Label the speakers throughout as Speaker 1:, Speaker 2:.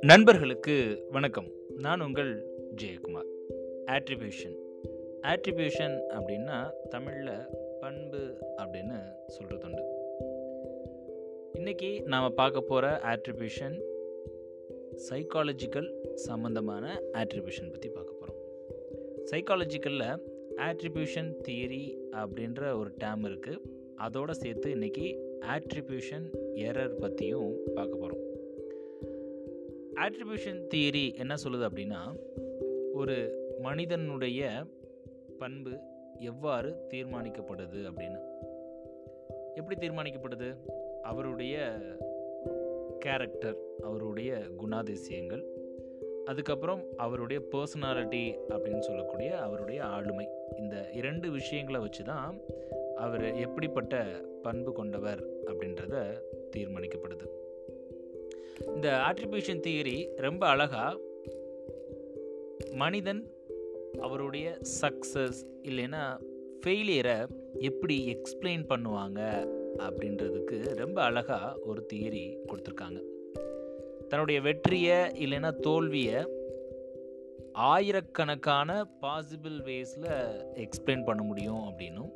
Speaker 1: நண்பர்களுக்கு வணக்கம். நான் உங்கள் ஜெயக்குமார். ஆட்ரிபியூஷன் ஆட்ரிபியூஷன் அப்படின்னா தமிழில் பண்பு அப்படின்னு சொல்கிறது உண்டு இன்றைக்கி நாம் பார்க்க போகிற ஆட்ரிபியூஷன் சைக்காலஜிக்கல் சம்மந்தமான ஆட்ரிபியூஷன் பற்றி பார்க்க போகிறோம் சைக்காலஜிக்கலில் ஆட்ரிபியூஷன் தியரி அப்படின்ற ஒரு டேம் இருக்குது அதோடு சேர்த்து இன்றைக்கி ஆட்ரிபியூஷன் எரர் பற்றியும் பார்க்க போகிறோம் ஆட்ரிபியூஷன் தியரி என்ன சொல்லுது அப்படின்னா ஒரு மனிதனுடைய பண்பு எவ்வாறு தீர்மானிக்கப்படுது அப்படின்னு. எப்படி தீர்மானிக்கப்படுது? அவருடைய கேரக்டர் அவருடைய குணாதிசயங்கள் அதுக்கப்புறம் அவருடைய பர்சனாலிட்டி அப்படின்னு சொல்லக்கூடிய அவருடைய ஆளுமை. இந்த இரண்டு விஷயங்களை வச்சு தான் அவர் எப்படிப்பட்ட பண்பு கொண்டவர் அப்படின்றத தீர்மானிக்கப்படுது. இந்த ஆட்ரிபியூஷன் தியரி ரொம்ப அழகாக மனிதன் அவருடைய சக்ஸஸ் இல்லைன்னா ஃபெயிலியரை எப்படி எக்ஸ்பிளைன் பண்ணுவாங்க அப்படின்றதுக்கு ரொம்ப அழகாக ஒரு தியரி கொடுத்துருக்காங்க. தன்னுடைய வெற்றியை இல்லைன்னா தோல்வியை ஆயிரக்கணக்கான பாசிபிள் வேஸில் எக்ஸ்பிளைன் பண்ண முடியும் அப்படின்னும்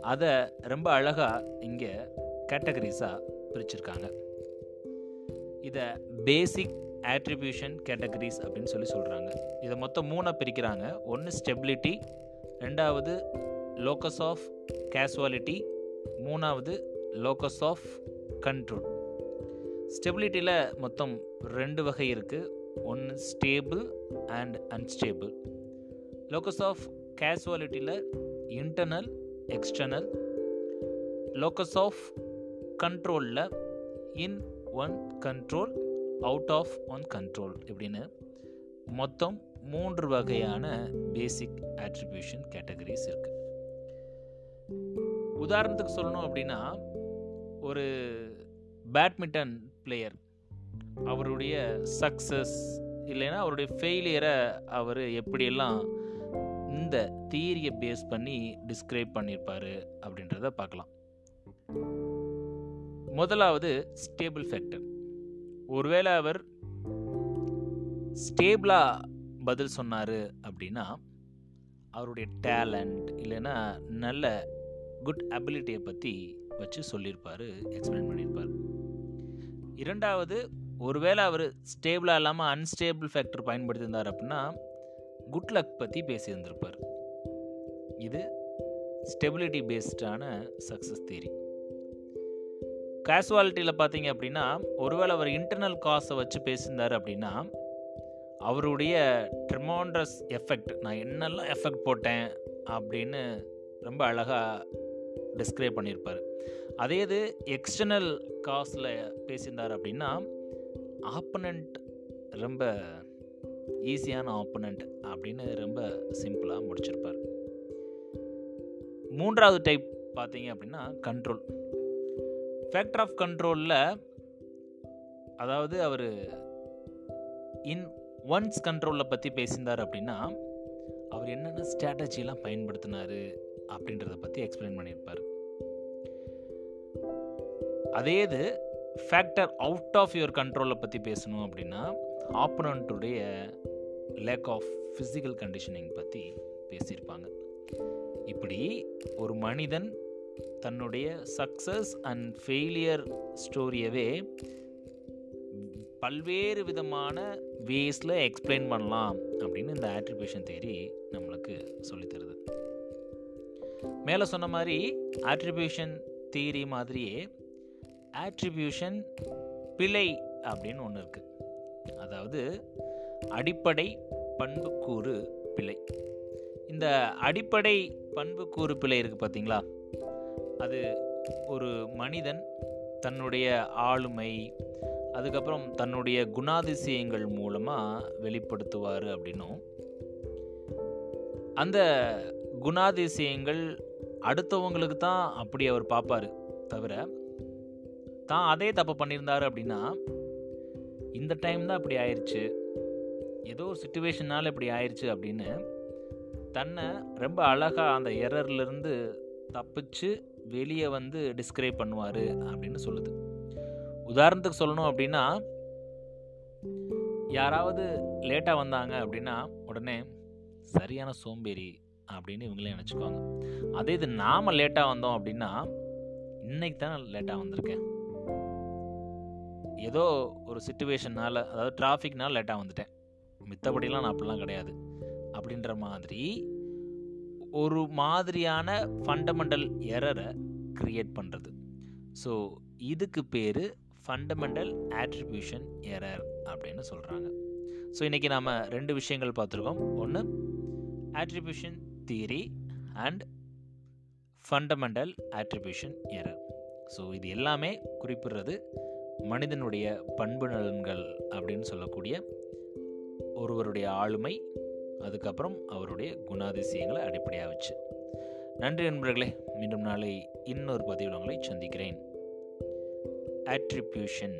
Speaker 1: அதை ரொம்ப அழகாக இங்கே கேட்டகரிஸாக பிரிச்சிருக்காங்க. இதை பேசிக் ஆட்ரிபியூஷன் கேட்டகரிஸ் அப்படின்னு சொல்லி சொல்கிறாங்க இதை மொத்தம் மூணாக பிரிக்கிறாங்க. ஒன்று ஸ்டெபிலிட்டி ரெண்டாவது லோக்கஸ் ஆஃப் கேஷுவாலிட்டி மூணாவது லோக்கஸ் ஆஃப் கண்ட்ரோல் ஸ்டெபிலிட்டியில் மொத்தம் ரெண்டு வகை இருக்குது ஒன்று stable and unstable locus of கேஷுவாலிட்டியில் internal external locus of கண்ட்ரோலில் in own control out of own control இப்படின்னு மொத்தம் மூன்று வகையான பேசிக் அட்ரிபியூஷன் கேட்டகரிஸ் இருக்குது உதாரணத்துக்கு சொல்லணும் அப்படின்னா ஒரு பேட்மிண்டன் பிளேயர் அவருடைய சக்ஸஸ் இல்லைன்னா அவருடைய ஃபெயிலியரை அவர் எப்படியெல்லாம் இந்த தியரியை பேஸ் பண்ணி டிஸ்கிரைப் பண்ணியிருப்பார் அப்படின்றத பார்க்கலாம். முதலாவது ஸ்டேபிள் ஃபேக்டர் ஒருவேளை அவர் ஸ்டேபிளாக பதில் சொன்னார் அப்படின்னா அவருடைய டேலண்ட் இல்லைன்னா நல்ல குட் அபிலிட்டியை பற்றி வச்சு சொல்லியிருப்பார் எக்ஸ்பிளைன் பண்ணியிருப்பார் இரண்டாவது ஒருவேளை அவர் ஸ்டேபிளாக இல்லாமல் அன்ஸ்டேபிள் ஃபேக்டர் பயன்படுத்தியிருந்தார் அப்படின்னா குட் லக் பற்றி பேசியிருந்திருப்பார். இது ஸ்டெபிலிட்டி பேஸ்டான சக்ஸஸ் தியரி கேஷுவாலிட்டியில் பார்த்தீங்க அப்படின்னா ஒருவேளை அவர் இன்டர்னல் காசை வச்சு பேசியிருந்தார் அப்படின்னா அவருடைய ட்ரிமாண்ட்ரஸ் எஃபெக்ட் நான் என்னெல்லாம் எஃபெக்ட் போட்டேன் அப்படின்னு ரொம்ப அழகாக டிஸ்கிரைப் பண்ணியிருப்பார். அதே இது எக்ஸ்டர்னல் காசில் பேசியிருந்தார் அப்படின்னா ஆப்பனண்ட் ரொம்ப ஈஸியான ஆப்போனண்ட் அப்படின்னு ரொம்ப சிம்பிளாக முடிச்சிருப்பார். மூன்றாவது டைப் பார்த்தீங்க அப்படின்னா கண்ட்ரோல் ஃபேக்டர் ஆஃப் கண்ட்ரோலில் அதாவது அவர் இன் ஒன்ஸ் கண்ட்ரோலில் பற்றி பேசியிருந்தார் அப்படின்னா அவர் என்னென்ன ஸ்ட்ராட்டஜிலாம் பயன்படுத்தினார் அப்படின்றத பற்றி எக்ஸ்பிளைன் பண்ணியிருப்பார். அதே இது ஃபேக்டர் அவுட் ஆஃப் யுவர் கண்ட்ரோலை பற்றி பேசணும் அப்படின்னா ஆப்பனண்ட்டுடைய லேக் ஆஃப் ஃபிசிக்கல் கண்டிஷனிங் பற்றி பேசியிருப்பாங்க. இப்படி ஒரு மனிதன் தன்னுடைய சக்ஸஸ் அண்ட் ஃபெயிலியர் ஸ்டோரியவே பல்வேறு விதமான வேஸில் எக்ஸ்பிளைன் பண்ணலாம் அப்படின்னு இந்த ஆட்ரிபியூஷன் தேரி நம்மளுக்கு சொல்லித்தருது மேலே சொன்ன மாதிரி ஆட்ரிபியூஷன் தியரி மாதிரியே ஆட்ரிபியூஷன் பிழை அப்படின்னு ஒன்று இருக்குது அதாவது அடிப்படை பண்புக்கூறு பிழை. இந்த அடிப்படை பண்புக்கூறு பிழை இருக்குது பார்த்தீங்களா அது ஒரு மனிதன் தன்னுடைய ஆளுமை அதுக்கப்புறம் தன்னுடைய குணாதிசயங்கள் மூலமாக வெளிப்படுத்துவார் அப்படின்னும். அந்த குணாதிசயங்கள் அடுத்தவங்களுக்கு தான் அப்படி அவர் பார்ப்பார் தவிர தான் அதே தப்பு பண்ணியிருந்தார் அப்படின்னா இந்த டைம் தான் இப்படி ஆயிடுச்சு ஏதோ ஒரு சுச்சுவேஷனால் இப்படி ஆயிடுச்சு அப்படின்னு தன்னை ரொம்ப அழகாக அந்த எரர்லேருந்து தப்பிச்சு வெளியே வந்து டிஸ்கிரைப் பண்ணுவார் அப்படின்னு சொல்லுது. உதாரணத்துக்கு சொல்லணும் அப்படின்னா யாராவது லேட்டாக வந்தாங்க அப்படின்னா உடனே சரியான சோம்பேறி அப்படின்னு இவங்களே நினச்சிக்குவாங்க. அதே இது நாம் லேட்டாக வந்தோம் அப்படின்னா இன்னைக்கு தான் லேட்டாக வந்திருக்கேன். ஏதோ ஒரு சுச்சுவேஷனால் அதாவது டிராஃபிக்னால் லேட்டாக வந்துட்டேன். மித்தபடிலாம் நான் அப்படிலாம் கிடையாது. அப்படின்ற மாதிரி ஒரு மாதிரியான ஃபண்டமெண்டல் எரரை க்ரியேட் பண்ணுறது ஸோ இதுக்கு பேர் ஃபண்டமெண்டல் ஆட்ரிபியூஷன் எரர் அப்படின்னு சொல்கிறாங்க ஸோ இன்றைக்கி நாம் ரெண்டு விஷயங்கள் பார்த்துருக்கோம். ஒன்று attribution theory and fundamental attribution error so இது எல்லாமே குறிப்பிடுறது மனிதனுடைய பண்பு நலன்கள் அப்படின்னு சொல்லக்கூடிய ஒருவருடைய ஆளுமை அதுக்கப்புறம் அவருடைய குணாதிசயங்களை அடிப்படையாக வச்சு. நன்றி நண்பர்களே மீண்டும் நாளை இன்னொரு பதிவில் உங்களை சந்திக்கிறேன். Attribution.